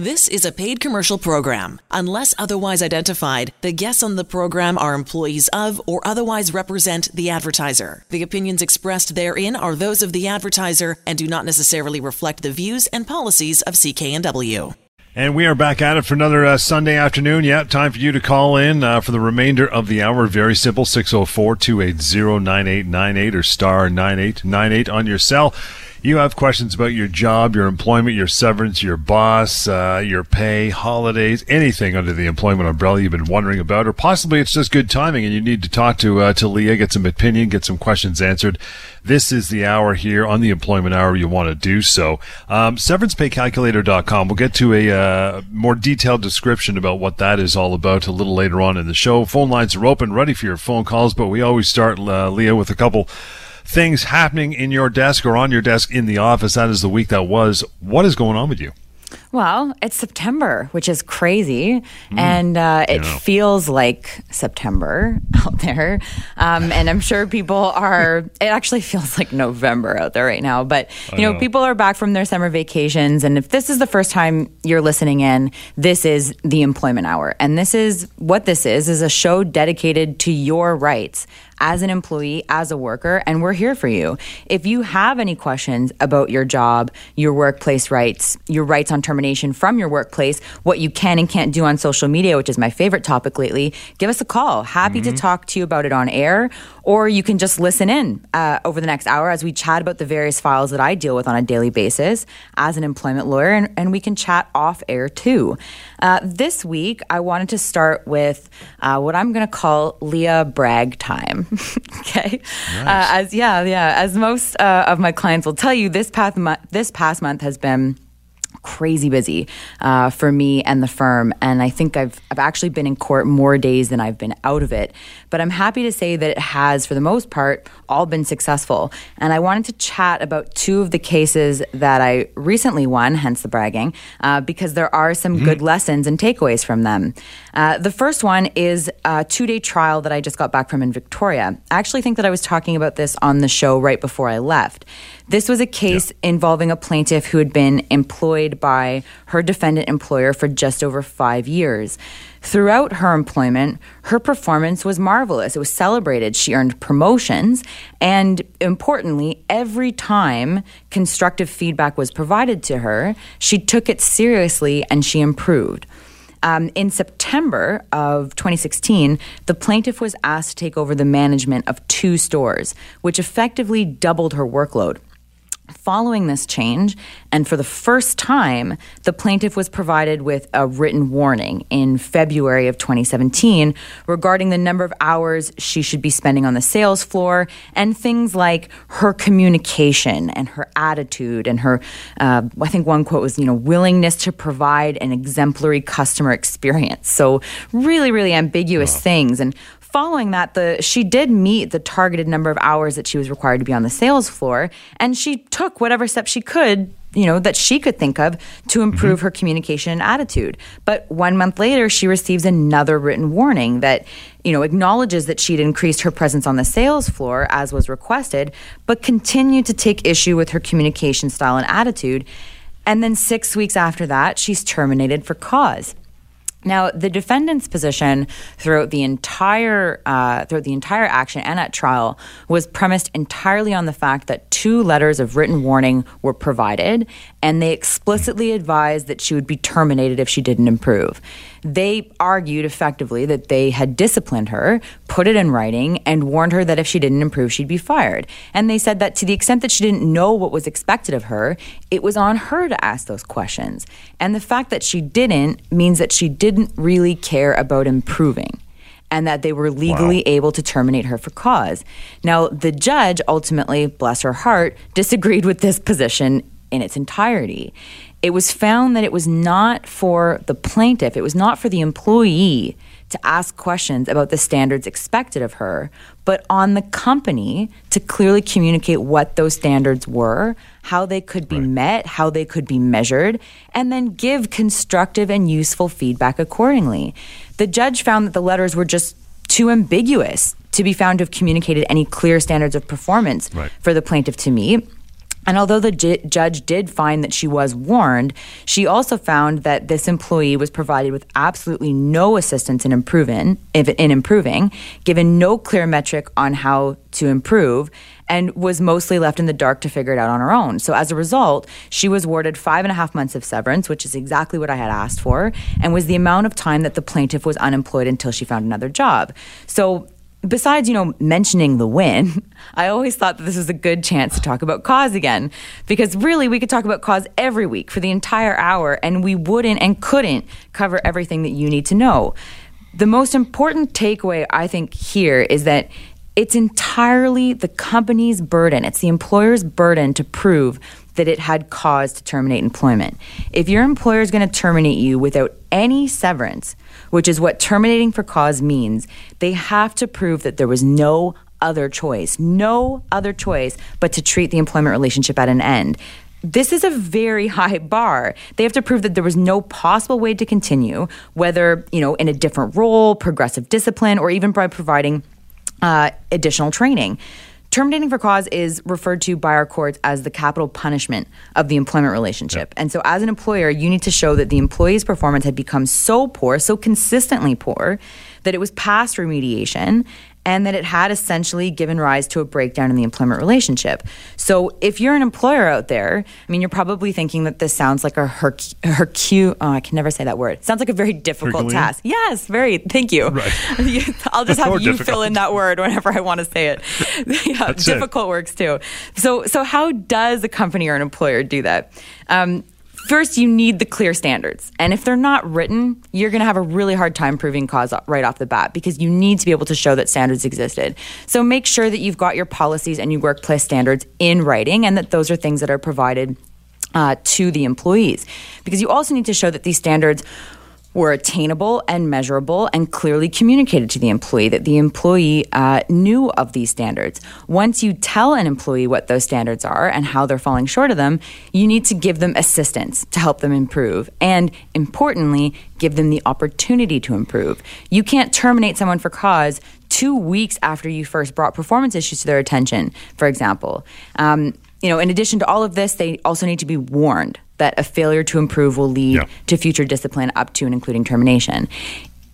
This is a paid commercial program. Unless otherwise identified, the guests on the program are employees of or otherwise represent the advertiser. The opinions expressed therein are those of the advertiser and do not necessarily reflect the views and policies of CKNW. And we are back at it for another uh, Sunday afternoon. Yeah, time for you to call in uh, for the remainder of the hour. Very simple 604 280 9898 or star 9898 on your cell you have questions about your job, your employment, your severance, your boss, uh, your pay, holidays, anything under the employment umbrella you've been wondering about, or possibly it's just good timing and you need to talk to uh, to Leah, get some opinion, get some questions answered. This is the hour here on the Employment Hour. You want to do so. Um, severancepaycalculator.com. We'll get to a uh, more detailed description about what that is all about a little later on in the show. Phone lines are open, ready for your phone calls, but we always start, uh, Leah, with a couple things happening in your desk or on your desk in the office. That is the week that was. What is going on with you? Well, it's September, which is crazy. Mm, and uh, it feels like September out there. Um, and I'm sure people are, it actually feels like November out there right now. But, you know, know, people are back from their summer vacations. And if this is the first time you're listening in, this is the Employment Hour. And this is what this is, is a show dedicated to your rights as an employee, as a worker, and we're here for you. If you have any questions about your job, your workplace rights, your rights on termination from your workplace, what you can and can't do on social media, which is my favorite topic lately, give us a call. Happy mm-hmm. to talk to you about it on air, or you can just listen in uh, over the next hour as we chat about the various files that I deal with on a daily basis as an employment lawyer, and, and we can chat off air too. Uh, this week, I wanted to start with uh, what I'm going to call Leah brag time. okay. Nice. Uh, as yeah, yeah. As most uh, of my clients will tell you, this month, this past month has been crazy busy uh, for me and the firm. And I think I've, I've actually been in court more days than I've been out of it. But I'm happy to say that it has, for the most part, all been successful. And I wanted to chat about two of the cases that I recently won, hence the bragging, uh, because there are some mm-hmm. good lessons and takeaways from them. Uh, the first one is a two day trial that I just got back from in Victoria. I actually think that I was talking about this on the show right before I left. This was a case yeah. involving a plaintiff who had been employed by her defendant employer for just over five years. Throughout her employment, her performance was marvelous. It was celebrated. She earned promotions. And importantly, every time constructive feedback was provided to her, she took it seriously and she improved. Um, in September of 2016, the plaintiff was asked to take over the management of two stores, which effectively doubled her workload. Following this change, and for the first time, the plaintiff was provided with a written warning in February of 2017 regarding the number of hours she should be spending on the sales floor and things like her communication and her attitude and her, uh, I think one quote was, you know, willingness to provide an exemplary customer experience. So, really, really ambiguous wow. things. And following that, the she did meet the targeted number of hours that she was required to be on the sales floor, and she took whatever steps she could you know that she could think of to improve mm-hmm. her communication and attitude. But one month later she receives another written warning that you know acknowledges that she'd increased her presence on the sales floor as was requested but continued to take issue with her communication style and attitude. And then 6 weeks after that she's terminated for cause now, the defendant's position throughout the entire uh, throughout the entire action and at trial was premised entirely on the fact that two letters of written warning were provided, and they explicitly advised that she would be terminated if she didn't improve. They argued effectively that they had disciplined her, put it in writing, and warned her that if she didn't improve, she'd be fired. And they said that to the extent that she didn't know what was expected of her, it was on her to ask those questions. And the fact that she didn't means that she didn't really care about improving and that they were legally wow. able to terminate her for cause. Now, the judge ultimately, bless her heart, disagreed with this position in its entirety it was found that it was not for the plaintiff, it was not for the employee to ask questions about the standards expected of her, but on the company to clearly communicate what those standards were, how they could be right. met, how they could be measured, and then give constructive and useful feedback accordingly. The judge found that the letters were just too ambiguous to be found to have communicated any clear standards of performance right. for the plaintiff to meet And although the j- judge did find that she was warned, she also found that this employee was provided with absolutely no assistance in improving, in improving, given no clear metric on how to improve, and was mostly left in the dark to figure it out on her own. So as a result, she was awarded five and a half months of severance, which is exactly what I had asked for, and was the amount of time that the plaintiff was unemployed until she found another job. So besides, you know, mentioning the win, I always thought that this was a good chance to talk about cause again. Because really, we could talk about cause every week for the entire hour, and we wouldn't and couldn't cover everything that you need to know. The most important takeaway, I think, here is that it's entirely the company's burden, it's the employer's burden to prove that it had cause to terminate employment. If your employer is going to terminate you without any severance, which is what terminating for cause means, they have to prove that there was no other choice, no other choice but to treat the employment relationship at an end. This is a very high bar. They have to prove that there was no possible way to continue, whether, you know, in a different role, progressive discipline, or even by providing uh, additional training. Terminating for cause is referred to by our courts as the capital punishment of the employment relationship. And so, as an employer, you need to show that the employee's performance had become so poor, so consistently poor, that it was past remediation and that it had essentially given rise to a breakdown in the employment relationship. So, if you're an employer out there, I mean, you're probably thinking that this sounds like a herc- hercu. Oh, I can never say that word. It sounds like a very difficult Herculean? task. Yes, very. Thank you. Right. I'll just have you difficult. fill in that word whenever I want to say it. yeah, That's difficult it. works too. So, so how does a company or an employer do that? Um, First, you need the clear standards. And if they're not written, you're going to have a really hard time proving cause right off the bat because you need to be able to show that standards existed. So make sure that you've got your policies and your workplace standards in writing and that those are things that are provided uh, to the employees. Because you also need to show that these standards were attainable and measurable and clearly communicated to the employee that the employee uh, knew of these standards. Once you tell an employee what those standards are and how they're falling short of them, you need to give them assistance to help them improve. And importantly, give them the opportunity to improve. You can't terminate someone for cause two weeks after you first brought performance issues to their attention, for example. Um, you know, in addition to all of this, they also need to be warned that a failure to improve will lead yeah. to future discipline up to and including termination.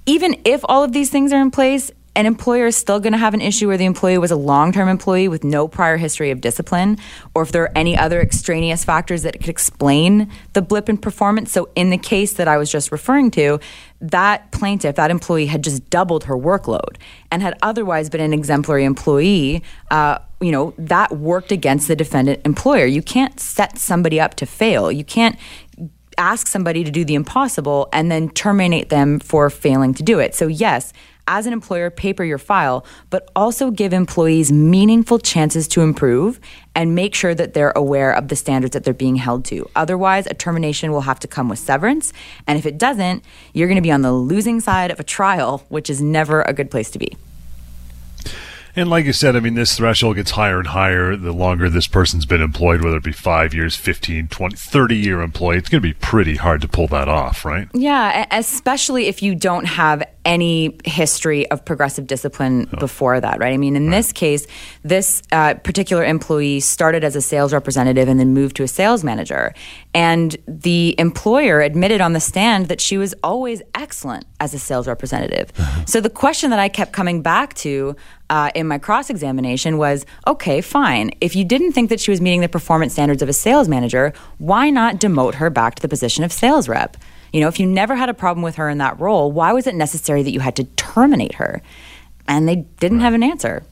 Even if all of these things are in place, an employer is still going to have an issue where the employee was a long term employee with no prior history of discipline, or if there are any other extraneous factors that could explain the blip in performance. So, in the case that I was just referring to, that plaintiff, that employee, had just doubled her workload and had otherwise been an exemplary employee. Uh, you know, that worked against the defendant employer. You can't set somebody up to fail. You can't ask somebody to do the impossible and then terminate them for failing to do it. So, yes, as an employer, paper your file, but also give employees meaningful chances to improve and make sure that they're aware of the standards that they're being held to. Otherwise, a termination will have to come with severance. And if it doesn't, you're going to be on the losing side of a trial, which is never a good place to be. And like you said, I mean, this threshold gets higher and higher the longer this person's been employed, whether it be five years, 15, 20, 30 year employee. It's going to be pretty hard to pull that off, right? Yeah, especially if you don't have any history of progressive discipline oh. before that, right? I mean, in right. this case, this uh, particular employee started as a sales representative and then moved to a sales manager. And the employer admitted on the stand that she was always excellent as a sales representative. So the question that I kept coming back to uh, in my cross examination was okay, fine. If you didn't think that she was meeting the performance standards of a sales manager, why not demote her back to the position of sales rep? You know, if you never had a problem with her in that role, why was it necessary that you had to terminate her? And they didn't right. have an answer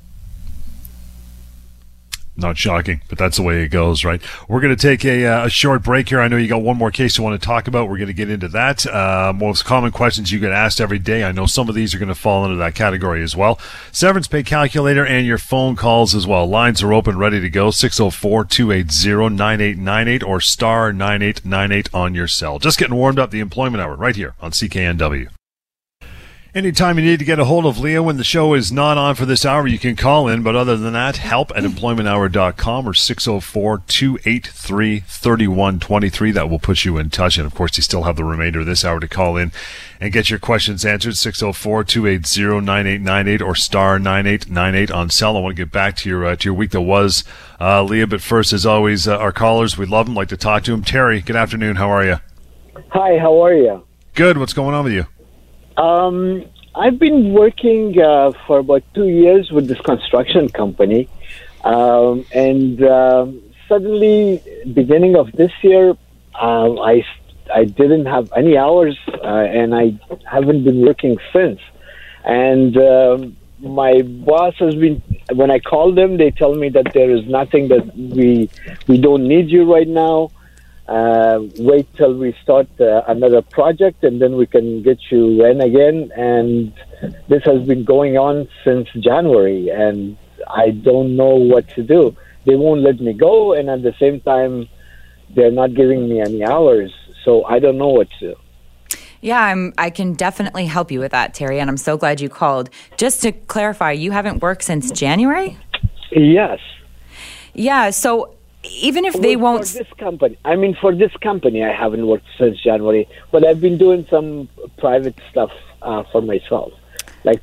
not shocking, but that's the way it goes, right? We're going to take a, uh, a, short break here. I know you got one more case you want to talk about. We're going to get into that. Uh, most common questions you get asked every day. I know some of these are going to fall into that category as well. Severance pay calculator and your phone calls as well. Lines are open, ready to go. 604-280-9898 or star 9898 on your cell. Just getting warmed up the employment hour right here on CKNW. Anytime you need to get a hold of Leah when the show is not on for this hour, you can call in. But other than that, help at employmenthour.com or 604 283 3123. That will put you in touch. And of course, you still have the remainder of this hour to call in and get your questions answered. 604 280 9898 or star 9898 on cell. I want to get back to your, uh, to your week that was, uh, Leah. But first, as always, uh, our callers, we love them, like to talk to them. Terry, good afternoon. How are you? Hi, how are you? Good. What's going on with you? Um, I've been working uh, for about two years with this construction company, um, and uh, suddenly, beginning of this year, uh, I I didn't have any hours, uh, and I haven't been working since. And um, my boss has been when I call them, they tell me that there is nothing that we we don't need you right now uh, wait till we start uh, another project and then we can get you in again. And this has been going on since January, and I don't know what to do. They won't let me go, and at the same time, they're not giving me any hours. So I don't know what to do. Yeah, I'm I can definitely help you with that, Terry, and I'm so glad you called. Just to clarify, you haven't worked since January? Yes. Yeah, so even if they won't for this company i mean for this company i haven't worked since january but i've been doing some private stuff uh, for myself like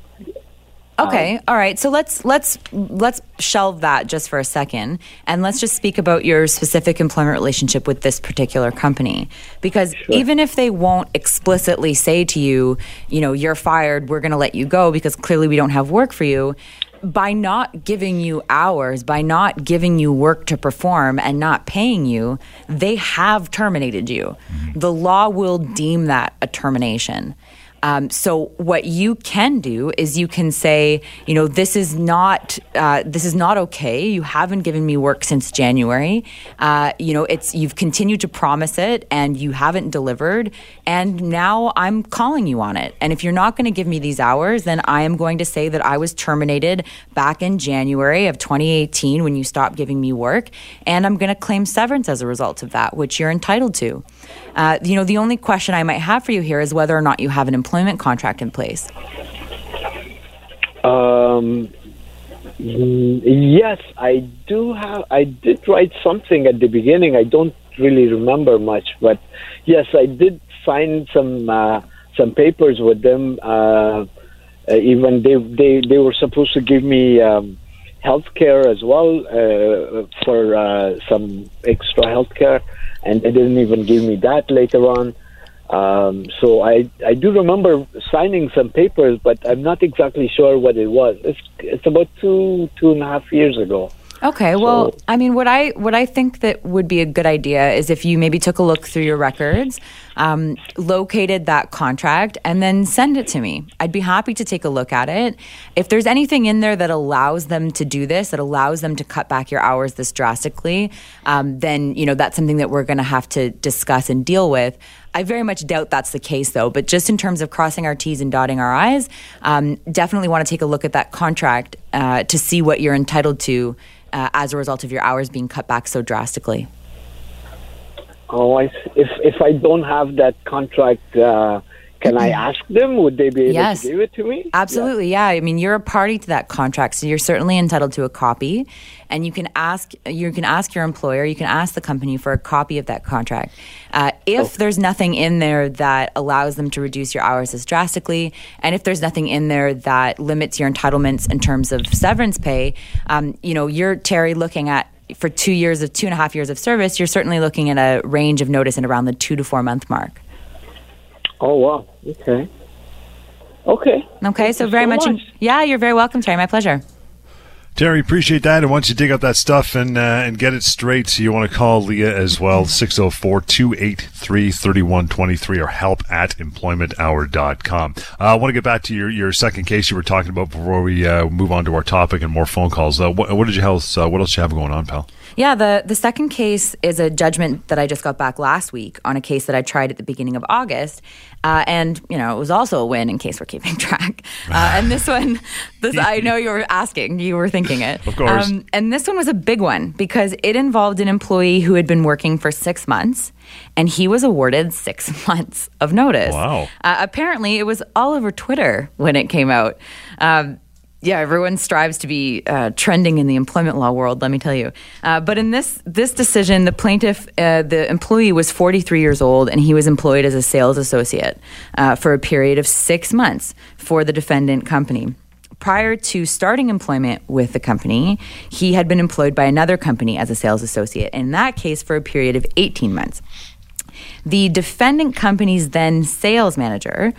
okay um, all right so let's let's let's shelve that just for a second and let's just speak about your specific employment relationship with this particular company because sure. even if they won't explicitly say to you you know you're fired we're going to let you go because clearly we don't have work for you by not giving you hours, by not giving you work to perform and not paying you, they have terminated you. Mm-hmm. The law will deem that a termination. Um, so what you can do is you can say, you know, this is not uh, this is not okay. You haven't given me work since January. Uh, you know, it's you've continued to promise it and you haven't delivered, and now I'm calling you on it. And if you're not going to give me these hours, then I am going to say that I was terminated back in January of 2018 when you stopped giving me work, and I'm going to claim severance as a result of that, which you're entitled to. Uh, you know, the only question I might have for you here is whether or not you have an employment contract in place. Um, yes, I do have. I did write something at the beginning. I don't really remember much, but yes, I did sign some uh, some papers with them. Uh, uh even they they they were supposed to give me. Um, health care as well uh, for uh, some extra health care and they didn't even give me that later on. Um, so I I do remember signing some papers, but I'm not exactly sure what it was. It's it's about two two and a half years ago. Okay, well, I mean, what I what I think that would be a good idea is if you maybe took a look through your records, um, located that contract, and then send it to me. I'd be happy to take a look at it. If there's anything in there that allows them to do this, that allows them to cut back your hours this drastically, um, then you know that's something that we're going to have to discuss and deal with. I very much doubt that's the case, though. But just in terms of crossing our T's and dotting our I's, um, definitely want to take a look at that contract uh, to see what you're entitled to uh, as a result of your hours being cut back so drastically? Oh, I, if if I don't have that contract, uh, can I ask them? Would they be able yes. to give it to me? Absolutely, yeah. yeah. I mean, you're a party to that contract, so you're certainly entitled to a copy. And you can ask you can ask your employer, you can ask the company for a copy of that contract. Uh, if okay. there's nothing in there that allows them to reduce your hours as drastically, and if there's nothing in there that limits your entitlements in terms of severance pay, um, you know, you're Terry looking at for two years of two and a half years of service, you're certainly looking at a range of notice in around the two to four month mark. Oh wow. Okay. Okay. Okay. So very so much. much. yeah, you're very welcome, Terry. My pleasure. Terry, appreciate that. And once you dig up that stuff and uh, and get it straight, so you want to call Leah as well, 604 283 3123 or help at employmenthour.com. Uh, I want to get back to your, your second case you were talking about before we uh, move on to our topic and more phone calls. Uh, what, what, did you else, uh, what else you have going on, pal? Yeah, the, the second case is a judgment that I just got back last week on a case that I tried at the beginning of August. Uh, and, you know, it was also a win in case we're keeping track. Uh, and this one, this I know you were asking, you were thinking it. Of course. Um, and this one was a big one because it involved an employee who had been working for six months and he was awarded six months of notice. Wow. Uh, apparently, it was all over Twitter when it came out. Um, yeah, everyone strives to be uh, trending in the employment law world. Let me tell you. Uh, but in this this decision, the plaintiff, uh, the employee, was 43 years old, and he was employed as a sales associate uh, for a period of six months for the defendant company. Prior to starting employment with the company, he had been employed by another company as a sales associate. In that case, for a period of 18 months. The defendant company's then sales manager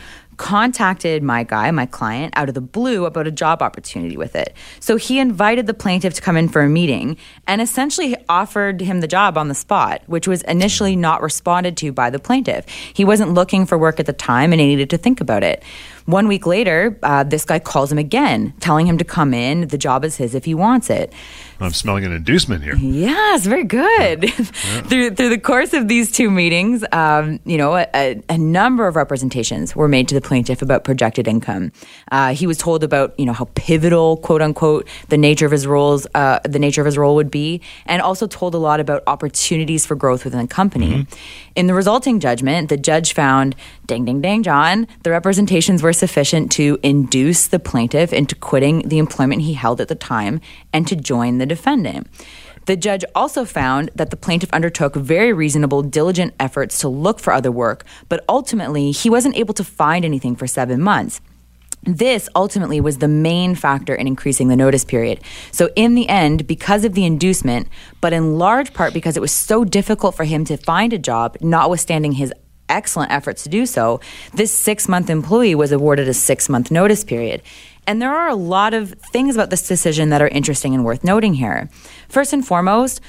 contacted my guy, my client, out of the blue about a job opportunity with it. So he invited the plaintiff to come in for a meeting and essentially offered him the job on the spot, which was initially not responded to by the plaintiff. He wasn't looking for work at the time and he needed to think about it. One week later, uh, this guy calls him again, telling him to come in. The job is his if he wants it. I'm smelling an inducement here. Yes, very good. Yeah. Yeah. through through the course of these two meetings, um, you know, a, a, number of representations were made to the plaintiff about projected income. Uh, he was told about you know how pivotal, quote unquote, the nature of his roles, uh, the nature of his role would be, and also told a lot about opportunities for growth within the company. Mm-hmm. In the resulting judgment, the judge found, ding, ding, ding, John, the representations were sufficient to induce the plaintiff into quitting the employment he held at the time and to join the defendant. The judge also found that the plaintiff undertook very reasonable, diligent efforts to look for other work, but ultimately he wasn't able to find anything for seven months. This ultimately was the main factor in increasing the notice period. So, in the end, because of the inducement, but in large part because it was so difficult for him to find a job, notwithstanding his excellent efforts to do so, this six month employee was awarded a six month notice period. And there are a lot of things about this decision that are interesting and worth noting here. First and foremost,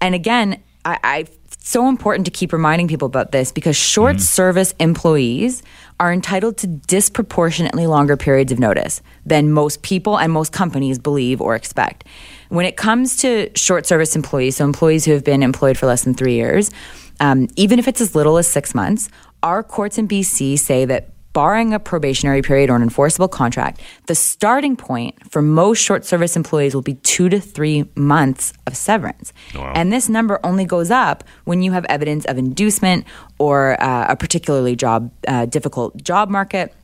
and again, I, I so important to keep reminding people about this because short mm. service employees are entitled to disproportionately longer periods of notice than most people and most companies believe or expect. When it comes to short service employees, so employees who have been employed for less than three years, um, even if it's as little as six months, our courts in BC say that barring a probationary period or an enforceable contract, the starting point for most short service employees will be two to three months of severance. Wow. And this number only goes up when you have evidence of inducement or uh, a particularly job uh, difficult job market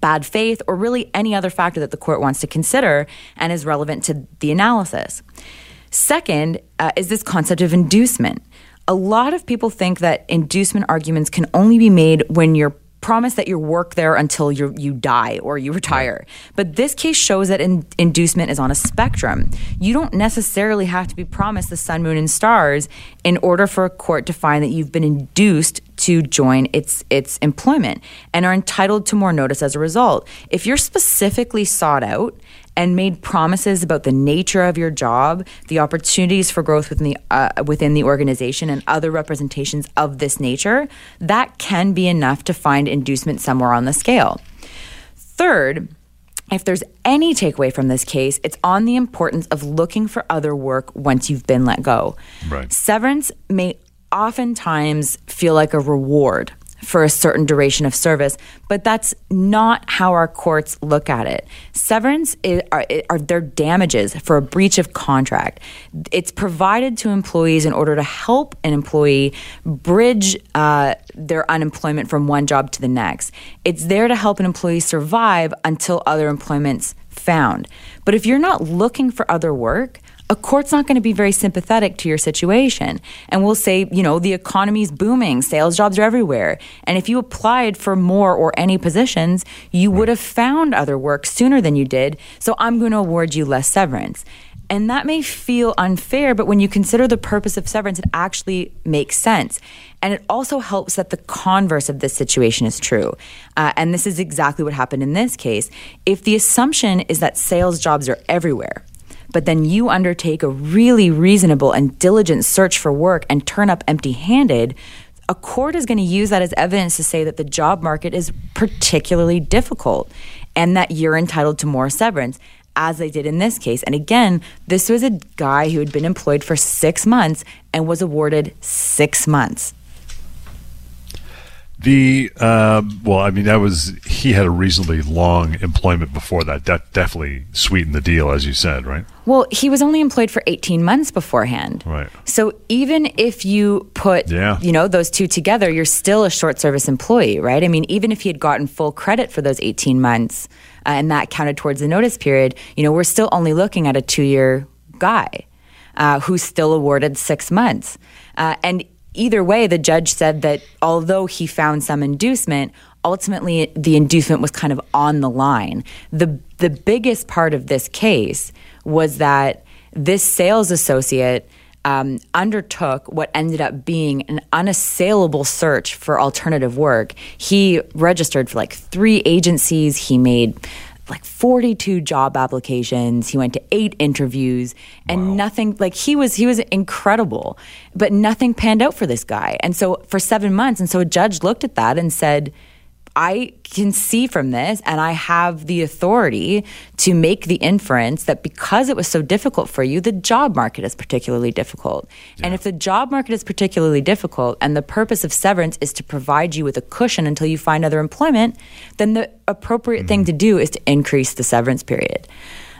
bad faith, or really any other factor that the court wants to consider and is relevant to the analysis. Second uh, is this concept of inducement. A lot of people think that inducement arguments can only be made when you're promise that you work there until you you die or you retire. But this case shows that in, inducement is on a spectrum. You don't necessarily have to be promised the sun, moon, and stars in order for a court to find that you've been induced to join its its employment and are entitled to more notice as a result. If you're specifically sought out and made promises about the nature of your job, the opportunities for growth within the uh, within the organization, and other representations of this nature, that can be enough to find inducement somewhere on the scale. Third, if there's any takeaway from this case, it's on the importance of looking for other work once you've been let go. Right. Severance may oftentimes feel like a reward for a certain duration of service, but that's not how our courts look at it. Severance is, are, are their damages for a breach of contract. It's provided to employees in order to help an employee bridge uh, their unemployment from one job to the next. It's there to help an employee survive until other employment's found. But if you're not looking for other work, a court's not going to be very sympathetic to your situation and will say, you know, the economy's booming, sales jobs are everywhere. And if you applied for more or any positions, you would have found other work sooner than you did. So I'm going to award you less severance. And that may feel unfair, but when you consider the purpose of severance, it actually makes sense. And it also helps that the converse of this situation is true. Uh, and this is exactly what happened in this case. If the assumption is that sales jobs are everywhere, but then you undertake a really reasonable and diligent search for work and turn up empty handed, a court is going to use that as evidence to say that the job market is particularly difficult and that you're entitled to more severance. as they did in this case. And again, this was a guy who had been employed for six months and was awarded six months. The uh, well, I mean, that was he had a reasonably long employment before that. That definitely sweetened the deal, as you said, right? Well, he was only employed for 18 months beforehand. Right. So even if you put, Yeah. you know, those two together, you're still a short service employee, right? I mean, even if he had gotten full credit for those 18 months uh, and that counted towards the notice period, you know, we're still only looking at a two year guy uh, who's still awarded six months. Uh, and either way, the judge said that although he found some inducement, ultimately the inducement was kind of on the line. The the biggest part of this case was that this sales associate um, undertook what ended up being an unassailable search for alternative work. He registered for like three agencies. He made like 42 job applications. He went to eight interviews and nothing like he was he was incredible but nothing panned out for this guy. And so for 7 months and so a judge looked at that and said I can see from this, and I have the authority to make the inference that because it was so difficult for you, the job market is particularly difficult. And if the job market is particularly difficult, and the purpose of severance is to provide you with a cushion until you find other employment, then the appropriate thing to do is to increase the severance period.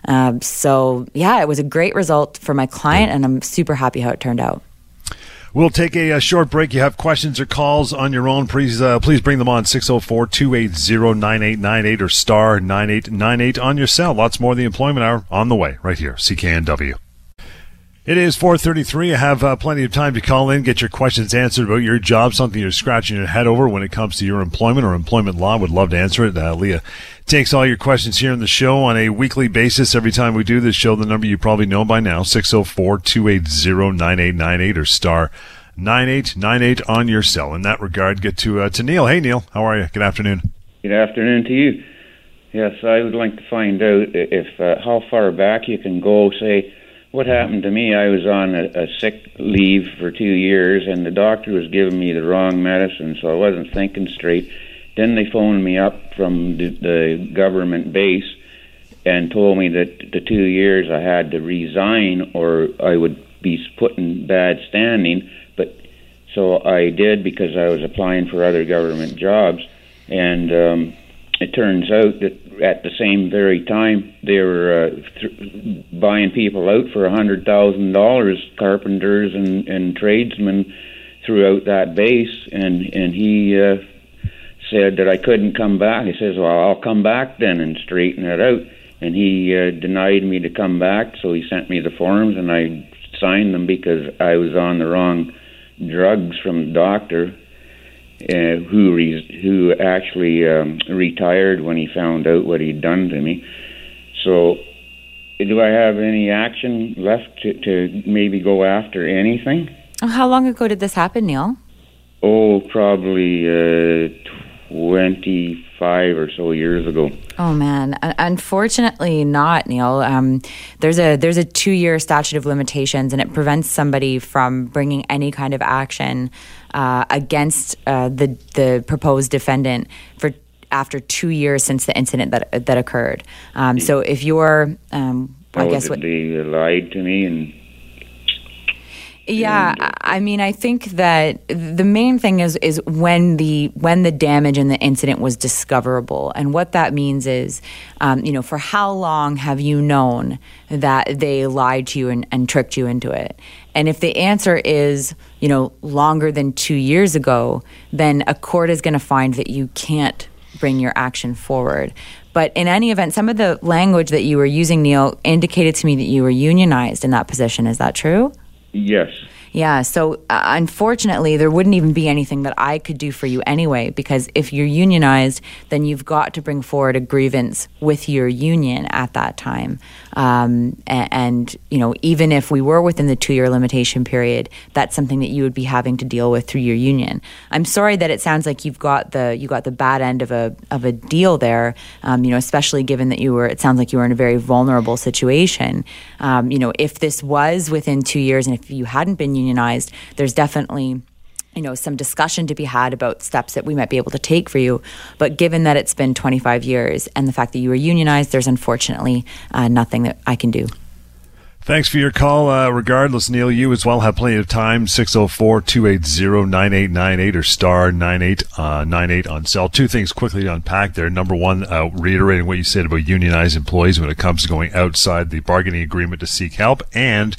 Um, so, yeah, it was a great result for my client, and I'm super happy how it turned out. We'll take a, a short break. You have questions or calls on your own, please uh, please bring them on 604-280-9898 or star 9898 on your cell. Lots more of the employment hour on the way right here, CKNW. It is 4:33. I have uh, plenty of time to call in, get your questions answered about your job, something you're scratching your head over when it comes to your employment or employment law. Would love to answer it. Uh, Leah takes all your questions here in the show on a weekly basis. Every time we do this show, the number you probably know by now, 604-280-9898 or star 9898 on your cell. In that regard, get to uh, to Neil. Hey Neil, how are you? Good afternoon. Good afternoon to you. Yes, I would like to find out if uh, how far back you can go. Say, what happened to me? I was on a, a sick leave for two years, and the doctor was giving me the wrong medicine, so I wasn't thinking straight. Then they phoned me up from the, the government base and told me that the two years I had to resign or I would be put in bad standing. But so I did because I was applying for other government jobs, and um, it turns out that at the same very time they were uh, th- buying people out for a hundred thousand dollars, carpenters and, and tradesmen throughout that base, and and he uh, said that I couldn't come back. He says, "Well, I'll come back then and straighten it out." And he uh, denied me to come back, so he sent me the forms, and I signed them because I was on the wrong drugs from the doctor, uh, who re- who actually um, retired when he found out what he'd done to me. So, do I have any action left to, to maybe go after anything? How long ago did this happen, Neil? Oh, probably uh, twenty-five or so years ago. Oh man, unfortunately not, Neil. Um, there's a there's a two year statute of limitations, and it prevents somebody from bringing any kind of action uh, against uh, the the proposed defendant for after two years since the incident that that occurred. Um, so if you're, um, I guess what they lied to me and Yeah, I I mean, I think that the main thing is is when the when the damage in the incident was discoverable, and what that means is, um, you know, for how long have you known that they lied to you and, and tricked you into it? And if the answer is, you know, longer than two years ago, then a court is going to find that you can't bring your action forward. But in any event, some of the language that you were using, Neil, indicated to me that you were unionized in that position. Is that true? Yes. Yeah, so uh, unfortunately, there wouldn't even be anything that I could do for you anyway, because if you're unionized, then you've got to bring forward a grievance with your union at that time. Um, and, and, you know, even if we were within the two year limitation period, that's something that you would be having to deal with through your union. I'm sorry that it sounds like you've got the you got the bad end of a of a deal there. Um, you know, especially given that you were, it sounds like you were in a very vulnerable situation. Um, you know, if this was within two years and if you hadn't been unionized, there's definitely you know some discussion to be had about steps that we might be able to take for you but given that it's been 25 years and the fact that you were unionized there's unfortunately uh, nothing that i can do Thanks for your call. Uh, regardless, Neil, you as well have plenty of time. 604 280 9898 or star 9898 uh, on cell. Two things quickly to unpack there. Number one, uh, reiterating what you said about unionized employees when it comes to going outside the bargaining agreement to seek help. And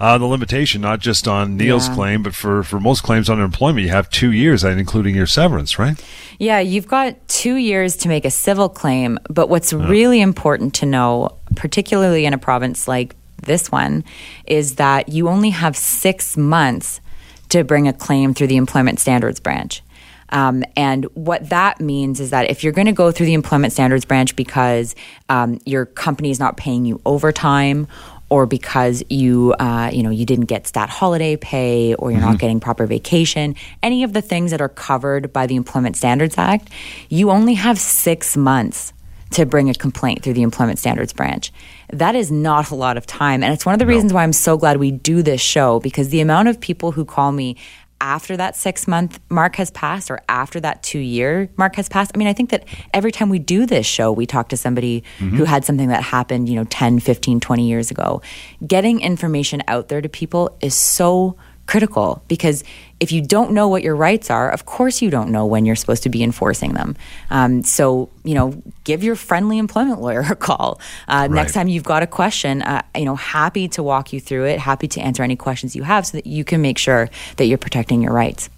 uh, the limitation, not just on Neil's yeah. claim, but for, for most claims on unemployment, you have two years, including your severance, right? Yeah, you've got two years to make a civil claim. But what's really important to know, particularly in a province like this one is that you only have six months to bring a claim through the Employment Standards Branch. Um, and what that means is that if you're going to go through the Employment Standards Branch because um, your company is not paying you overtime or because you uh, you know you didn't get stat holiday pay or you're mm-hmm. not getting proper vacation any of the things that are covered by the employment standards act you only have six months to bring a complaint through the Employment Standards Branch. That is not a lot of time. And it's one of the no. reasons why I'm so glad we do this show because the amount of people who call me after that six month mark has passed or after that two year mark has passed. I mean, I think that every time we do this show, we talk to somebody mm-hmm. who had something that happened, you know, 10, 15, 20 years ago. Getting information out there to people is so critical because if you don't know what your rights are, of course you don't know when you're supposed to be enforcing them. Um, so, you know, give your friendly employment lawyer a call. Uh, right. Next time you've got a question, uh, you know, happy to walk you through it, happy to answer any questions you have so that you can make sure that you're protecting your rights.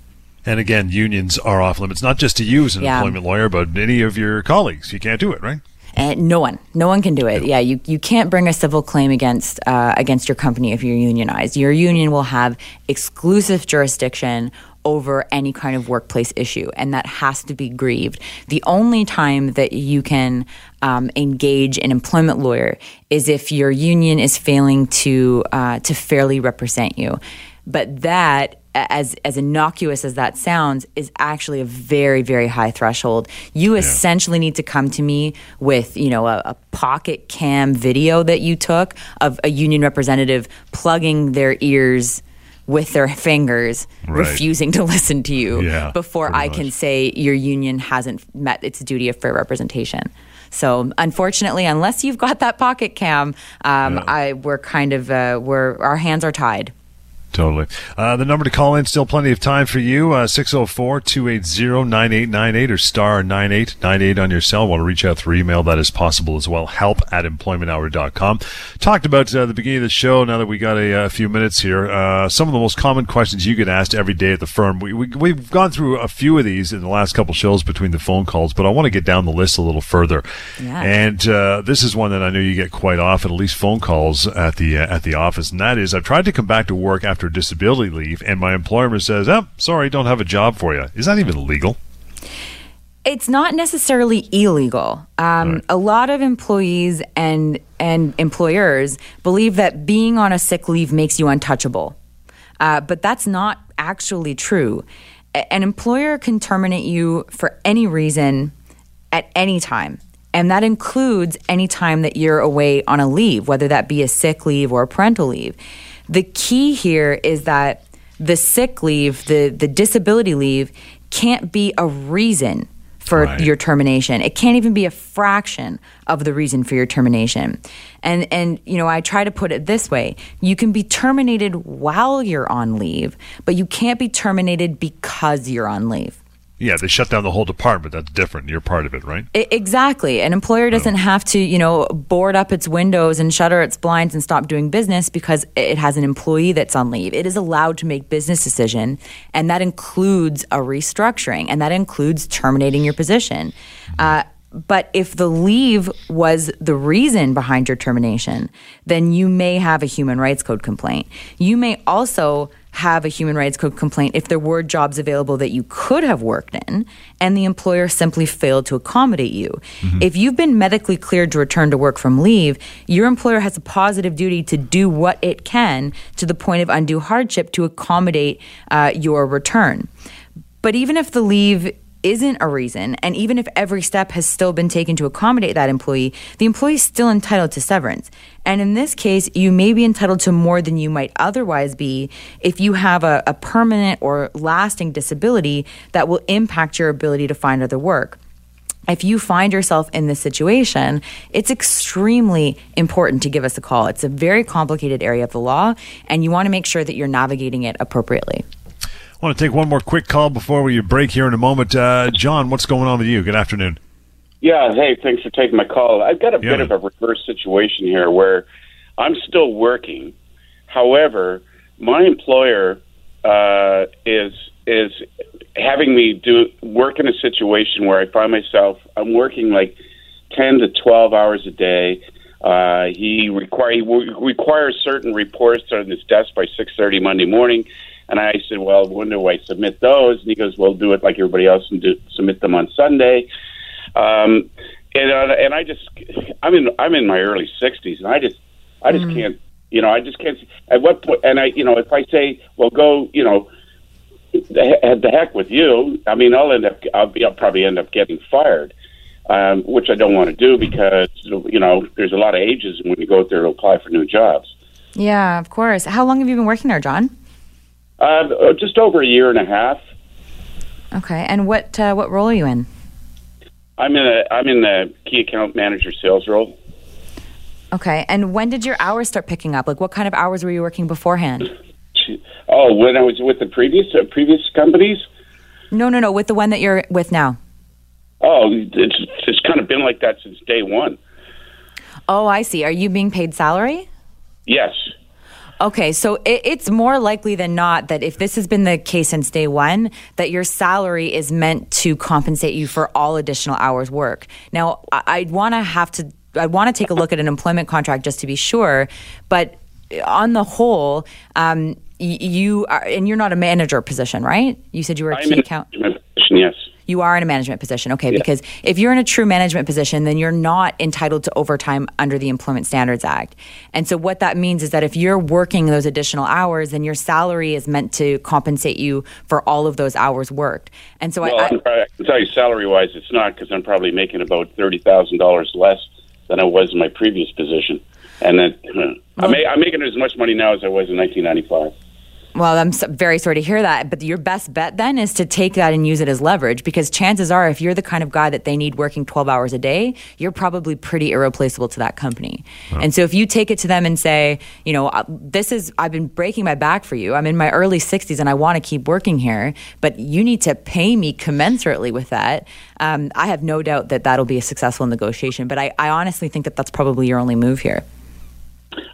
And again, unions are off limits, not just to you as an yeah. employment lawyer, but any of your colleagues. You can't do it, right? And no one, no one can do it. Yeah, you, you can't bring a civil claim against uh, against your company if you're unionized. Your union will have exclusive jurisdiction over any kind of workplace issue, and that has to be grieved. The only time that you can um, engage an employment lawyer is if your union is failing to uh, to fairly represent you. But that as as innocuous as that sounds, is actually a very very high threshold. You yeah. essentially need to come to me with you know a, a, pocket cam video that you took of a union representative plugging their ears with their fingers, right. refusing to listen to you yeah, before I much. can say your union hasn't met its duty of fair representation. So unfortunately, unless you've got that pocket cam, um, yeah. I we're kind of uh, we're our hands are tied. Totally. Uh, the number to call in, still plenty of time for you. Uh, 604 280 9898 or star 9898 on your cell. Want to reach out through email? That is possible as well. Help at employmenthour.com. Talked about uh, the beginning of the show. Now that we got a, a few minutes here, uh, some of the most common questions you get asked every day at the firm. We, we, have gone through a few of these in the last couple shows between the phone calls, but I want to get down the list a little further. Yeah. And uh, this is one that I know you get quite often, at least phone calls at the, uh, at the office. And that is I've tried to come back to work after after disability leave, and my employer says, "Oh, sorry, don't have a job for you." Is that even legal? It's not necessarily illegal. Um, right. A lot of employees and and employers believe that being on a sick leave makes you untouchable, uh, but that's not actually true. A- an employer can terminate you for any reason at any time. And that includes any time that you're away on a leave, whether that be a sick leave or a parental leave. The key here is that the sick leave, the, the disability leave, can't be a reason for right. your termination. It can't even be a fraction of the reason for your termination. And and you know, I try to put it this way. You can be terminated while you're on leave, but you can't be terminated because you're on leave. Yeah, they shut down the whole department. That's different. You're part of it, right? exactly. An employer doesn't oh. have to, you know, board up its windows and shutter its blinds and stop doing business because it has an employee that's on leave. It is allowed to make business decision, and that includes a restructuring, and that includes terminating your position. Uh, but if the leave was the reason behind your termination, then you may have a human rights code complaint. You may also have a human rights code complaint if there were jobs available that you could have worked in and the employer simply failed to accommodate you. Mm-hmm. If you've been medically cleared to return to work from leave, your employer has a positive duty to do what it can to the point of undue hardship to accommodate uh, your return. But even if the leave isn't a reason, and even if every step has still been taken to accommodate that employee, the employee is still entitled to severance. And in this case, you may be entitled to more than you might otherwise be if you have a, a permanent or lasting disability that will impact your ability to find other work if you find yourself in this situation, it's extremely important to give us a call. It's a very complicated area of the law, and you want to make sure that you're navigating it appropriately. I want to take one more quick call before we break here in a moment. Uh, John, what's going on with you? Good afternoon. Yeah, hey, thanks for taking my call. I've got a yeah. bit of a reverse situation here where I'm still working. However, my employer uh, is is having me do work in a situation where I find myself I'm working like ten to twelve hours a day. Uh, he require he requires certain reports on his desk by six thirty Monday morning. And I said, well, when do I submit those? And he goes, well, do it like everybody else and do, submit them on Sunday. Um, and uh, and I just, I'm in I'm in my early 60s, and I just I just mm. can't, you know, I just can't. At what point? And I, you know, if I say, well, go, you know, the, the heck with you. I mean, I'll end up, I'll, be, I'll probably end up getting fired, um, which I don't want to do because you know there's a lot of ages when you go out there to apply for new jobs. Yeah, of course. How long have you been working there, John? Uh, just over a year and a half. Okay, and what uh, what role are you in? I'm in a I'm in the key account manager sales role. Okay, and when did your hours start picking up? Like, what kind of hours were you working beforehand? Oh, when I was with the previous uh, previous companies. No, no, no. With the one that you're with now. Oh, it's it's kind of been like that since day one. Oh, I see. Are you being paid salary? Yes. Okay, so it, it's more likely than not that if this has been the case since day one, that your salary is meant to compensate you for all additional hours work. Now, I, I'd want to have to, I want to take a look at an employment contract just to be sure, but on the whole, um, you are, and you're not a manager position, right? You said you were a key account. Position, yes. You are in a management position, okay? Yeah. Because if you're in a true management position, then you're not entitled to overtime under the Employment Standards Act. And so, what that means is that if you're working those additional hours, then your salary is meant to compensate you for all of those hours worked. And so, well, I, I, I can tell you, salary wise, it's not because I'm probably making about thirty thousand dollars less than I was in my previous position, and then I'm, I'm making as much money now as I was in 1995. Well, I'm very sorry to hear that. But your best bet then is to take that and use it as leverage because chances are, if you're the kind of guy that they need working 12 hours a day, you're probably pretty irreplaceable to that company. And so if you take it to them and say, you know, uh, this is, I've been breaking my back for you. I'm in my early 60s and I want to keep working here, but you need to pay me commensurately with that. Um, I have no doubt that that'll be a successful negotiation. But I, I honestly think that that's probably your only move here.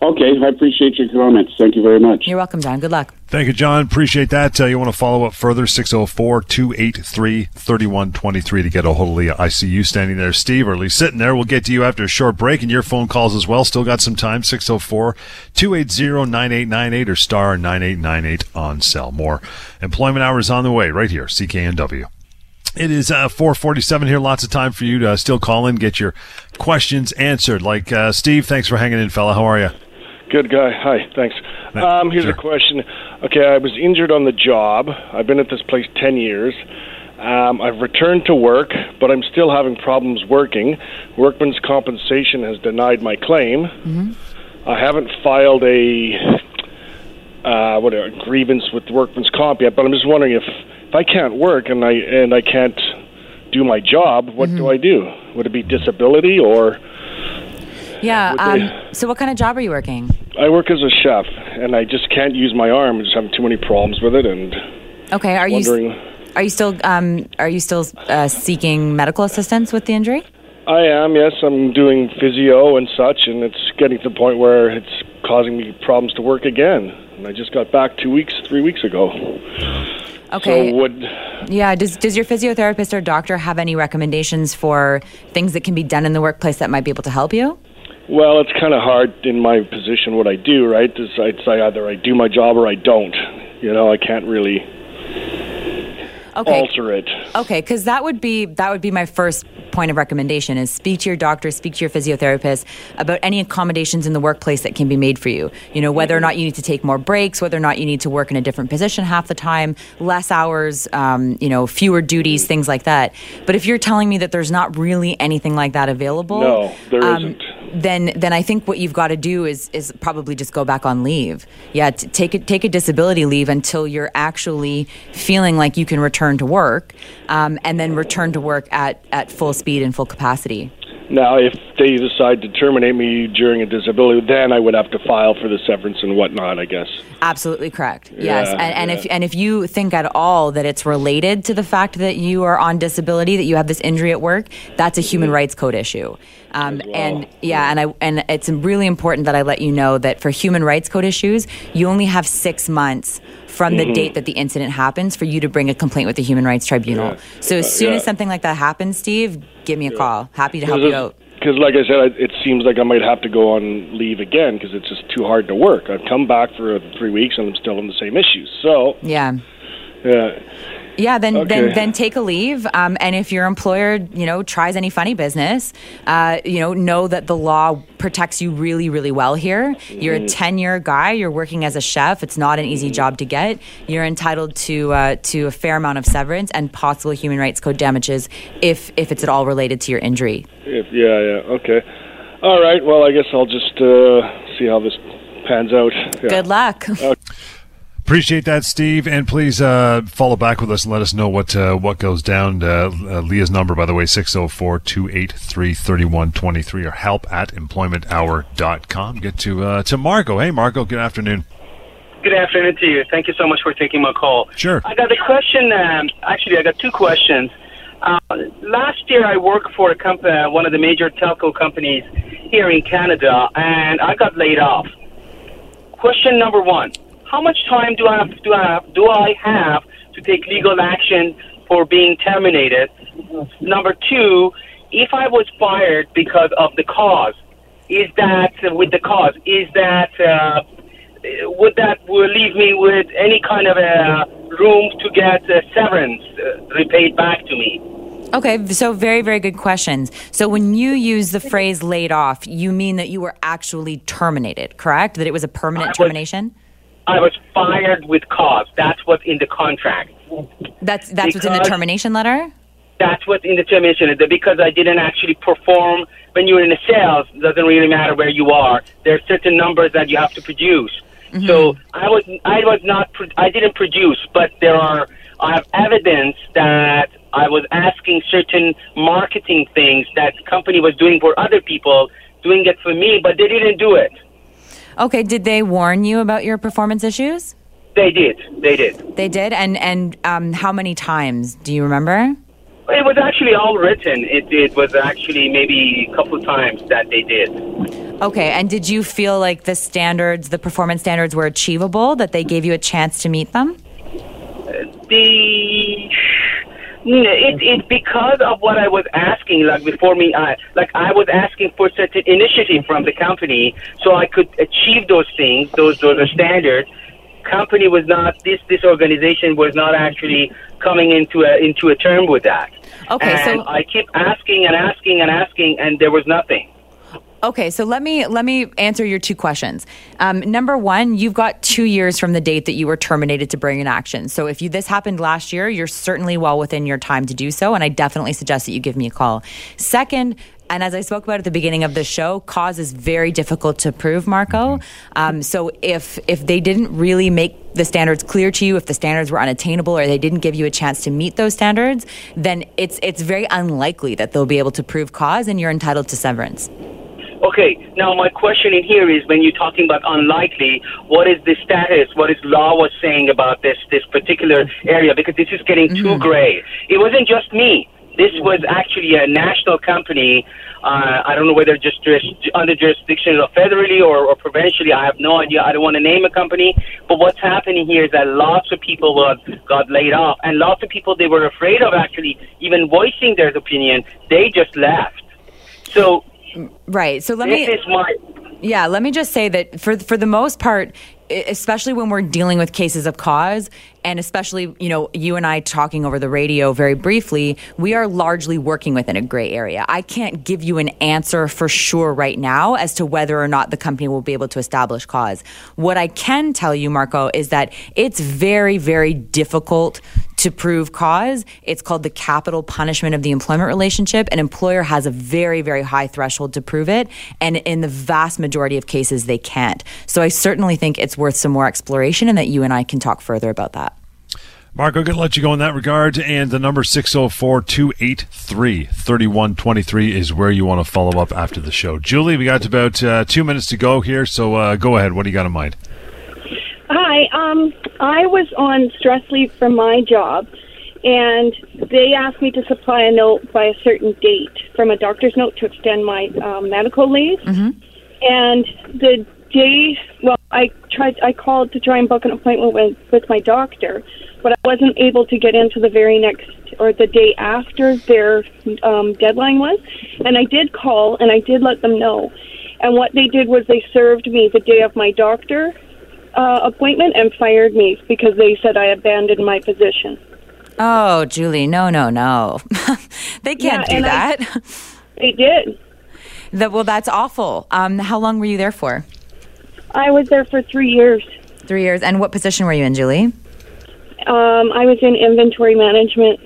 Okay, I appreciate your comments. Thank you very much. You're welcome, John. Good luck. Thank you, John. Appreciate that. Uh, you want to follow up further, 604 283 3123 to get a hold of Leah. I see you standing there, Steve, or at least sitting there. We'll get to you after a short break and your phone calls as well. Still got some time, 604 280 9898 or star 9898 on cell. More employment hours on the way right here, CKNW. It is uh, 447 here. Lots of time for you to uh, still call in, get your questions answered. Like uh, Steve, thanks for hanging in, fella. How are you? Good guy. Hi, thanks. Um, here's sure. a question. Okay, I was injured on the job. I've been at this place 10 years. Um, I've returned to work, but I'm still having problems working. Workman's compensation has denied my claim. Mm-hmm. I haven't filed a uh, what a grievance with workman's comp yet, but I'm just wondering if if I can't work and I and I can't do my job, what mm-hmm. do I do? Would it be disability or? Yeah. Um, so, what kind of job are you working? I work as a chef, and I just can't use my arm. I just having too many problems with it, and okay. Are you are you still um, are you still uh, seeking medical assistance with the injury? I am. Yes, I'm doing physio and such, and it's getting to the point where it's causing me problems to work again. And I just got back two weeks, three weeks ago. Okay. So would yeah. Does does your physiotherapist or doctor have any recommendations for things that can be done in the workplace that might be able to help you? Well, it's kind of hard in my position what I do. Right? I'd say either I do my job or I don't. You know, I can't really. Okay. alter it. Okay, because that would be that would be my first point of recommendation is speak to your doctor, speak to your physiotherapist about any accommodations in the workplace that can be made for you. You know, whether or not you need to take more breaks, whether or not you need to work in a different position half the time, less hours, um, you know, fewer duties, things like that. But if you're telling me that there's not really anything like that available, no, there um, not then then I think what you've got to do is is probably just go back on leave. Yeah, t- take a, take a disability leave until you're actually feeling like you can return to work, um, and then return to work at at full speed and full capacity. Now, if they decide to terminate me during a disability, then I would have to file for the severance and whatnot. I guess. Absolutely correct. Yes, yeah, and, and yeah. if and if you think at all that it's related to the fact that you are on disability, that you have this injury at work, that's a human mm-hmm. rights code issue. Um, well. And yeah, and I and it's really important that I let you know that for human rights code issues, you only have six months from the mm-hmm. date that the incident happens for you to bring a complaint with the Human Rights Tribunal. Yeah. So as soon uh, yeah. as something like that happens, Steve, give me a call. Happy to help you out. Because, like I said, it seems like I might have to go on leave again because it's just too hard to work. I've come back for three weeks and I'm still in the same issues. So yeah, yeah. Yeah, then okay. then then take a leave. Um, and if your employer, you know, tries any funny business, uh, you know, know that the law protects you really, really well here. You're a ten-year guy. You're working as a chef. It's not an easy mm-hmm. job to get. You're entitled to uh, to a fair amount of severance and possible human rights code damages if if it's at all related to your injury. If, yeah, yeah, okay. All right. Well, I guess I'll just uh, see how this pans out. Yeah. Good luck. Appreciate that, Steve, and please uh, follow back with us and let us know what uh, what goes down. Uh, uh Leah's number, by the way, 604-283-3123 or help at employmenthour.com. Get to uh, to Marco. Hey, Marco, good afternoon. Good afternoon to you. Thank you so much for taking my call. Sure. I got a question. Um, actually, I got two questions. Uh, last year, I worked for a company, one of the major telco companies here in Canada, and I got laid off. Question number one how much time do I have, do I have, do I have to take legal action for being terminated? Number two, if I was fired because of the cause, is that uh, with the cause? Is that uh, would that will leave me with any kind of a room to get uh, severance uh, repaid back to me? Okay, so very, very good questions. So when you use the phrase laid off, you mean that you were actually terminated, correct? That it was a permanent termination? I was fired with cause. That's what's in the contract. That's that's because what's in the termination letter. That's what's in the termination letter because I didn't actually perform. When you're in the sales, it doesn't really matter where you are. There are certain numbers that you have to produce. Mm-hmm. So I was I was not I didn't produce, but there are I have evidence that I was asking certain marketing things that the company was doing for other people, doing it for me, but they didn't do it. Okay, did they warn you about your performance issues? They did. They did. They did, and and um, how many times do you remember? It was actually all written. It, it was actually maybe a couple times that they did. Okay, and did you feel like the standards, the performance standards, were achievable? That they gave you a chance to meet them? The it, it because of what I was asking, like before me, I, like I was asking for certain initiative from the company so I could achieve those things, those those are standards. Company was not this this organization was not actually coming into a into a term with that. Okay, and so I keep asking and asking and asking, and there was nothing. Okay, so let me let me answer your two questions. Um, number one, you've got two years from the date that you were terminated to bring an action. So if you this happened last year, you're certainly well within your time to do so, and I definitely suggest that you give me a call. Second, and as I spoke about at the beginning of the show, cause is very difficult to prove, Marco. Um, so if if they didn't really make the standards clear to you, if the standards were unattainable, or they didn't give you a chance to meet those standards, then it's it's very unlikely that they'll be able to prove cause, and you're entitled to severance. Okay, now my question in here is when you're talking about unlikely, what is the status, what is law was saying about this this particular area? Because this is getting mm-hmm. too gray. It wasn't just me. This was actually a national company. Uh, I don't know whether just under jurisdiction or federally or, or provincially. I have no idea. I don't want to name a company. But what's happening here is that lots of people was, got laid off, and lots of people they were afraid of actually even voicing their opinion. They just left. So Right. So let this me. Is my Yeah, let me just say that for for the most part, especially when we're dealing with cases of cause and especially you know you and I talking over the radio very briefly we are largely working within a gray area I can't give you an answer for sure right now as to whether or not the company will be able to establish cause what I can tell you Marco is that it's very very difficult to prove cause. It's called the capital punishment of the employment relationship. An employer has a very, very high threshold to prove it. And in the vast majority of cases, they can't. So I certainly think it's worth some more exploration and that you and I can talk further about that. Mark, I'm going to let you go in that regard. And the number 604 283 3123 is where you want to follow up after the show. Julie, we got about uh, two minutes to go here. So uh, go ahead. What do you got in mind? Hi. Um, I was on stress leave from my job, and they asked me to supply a note by a certain date from a doctor's note to extend my um, medical leave. Mm-hmm. And the day, well, I tried, I called to try and book an appointment with with my doctor, but I wasn't able to get into the very next or the day after their um, deadline was. And I did call and I did let them know. And what they did was they served me the day of my doctor uh, appointment and fired me because they said I abandoned my position. Oh, Julie, no, no, no. they can't yeah, do that. I, they did. The, well, that's awful. Um, how long were you there for? I was there for three years. Three years. And what position were you in, Julie? Um, I was in inventory management.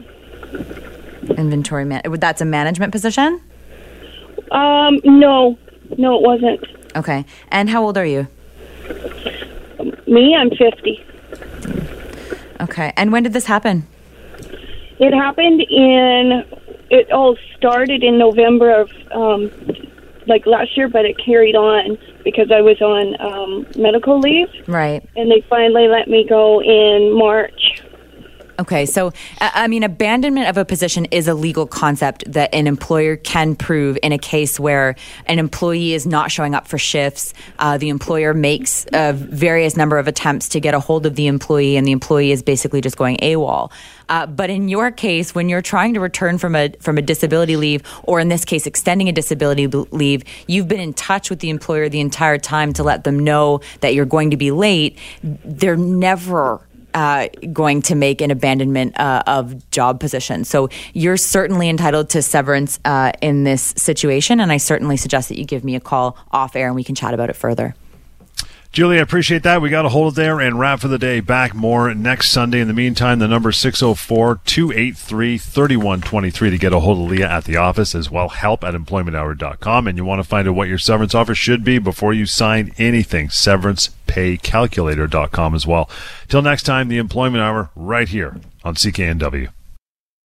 Inventory man. That's a management position. Um, no, no, it wasn't. Okay. And how old are you? Me, I'm 50. Okay. And when did this happen? It happened in, it all started in November of, um, like last year, but it carried on because I was on um, medical leave. Right. And they finally let me go in March. Okay, so I mean, abandonment of a position is a legal concept that an employer can prove in a case where an employee is not showing up for shifts. Uh, the employer makes a various number of attempts to get a hold of the employee, and the employee is basically just going AWOL. Uh, but in your case, when you're trying to return from a from a disability leave, or in this case, extending a disability leave, you've been in touch with the employer the entire time to let them know that you're going to be late. They're never uh, going to make an abandonment uh, of job position. So you're certainly entitled to severance uh, in this situation, and I certainly suggest that you give me a call off air and we can chat about it further. Julie, I appreciate that. We got to hold it there and wrap for the day. Back more next Sunday. In the meantime, the number 604 283 3123 to get a hold of Leah at the office as well. Help at employmenthour.com. And you want to find out what your severance offer should be before you sign anything. SeverancePayCalculator.com as well. Till next time, the Employment Hour right here on CKNW.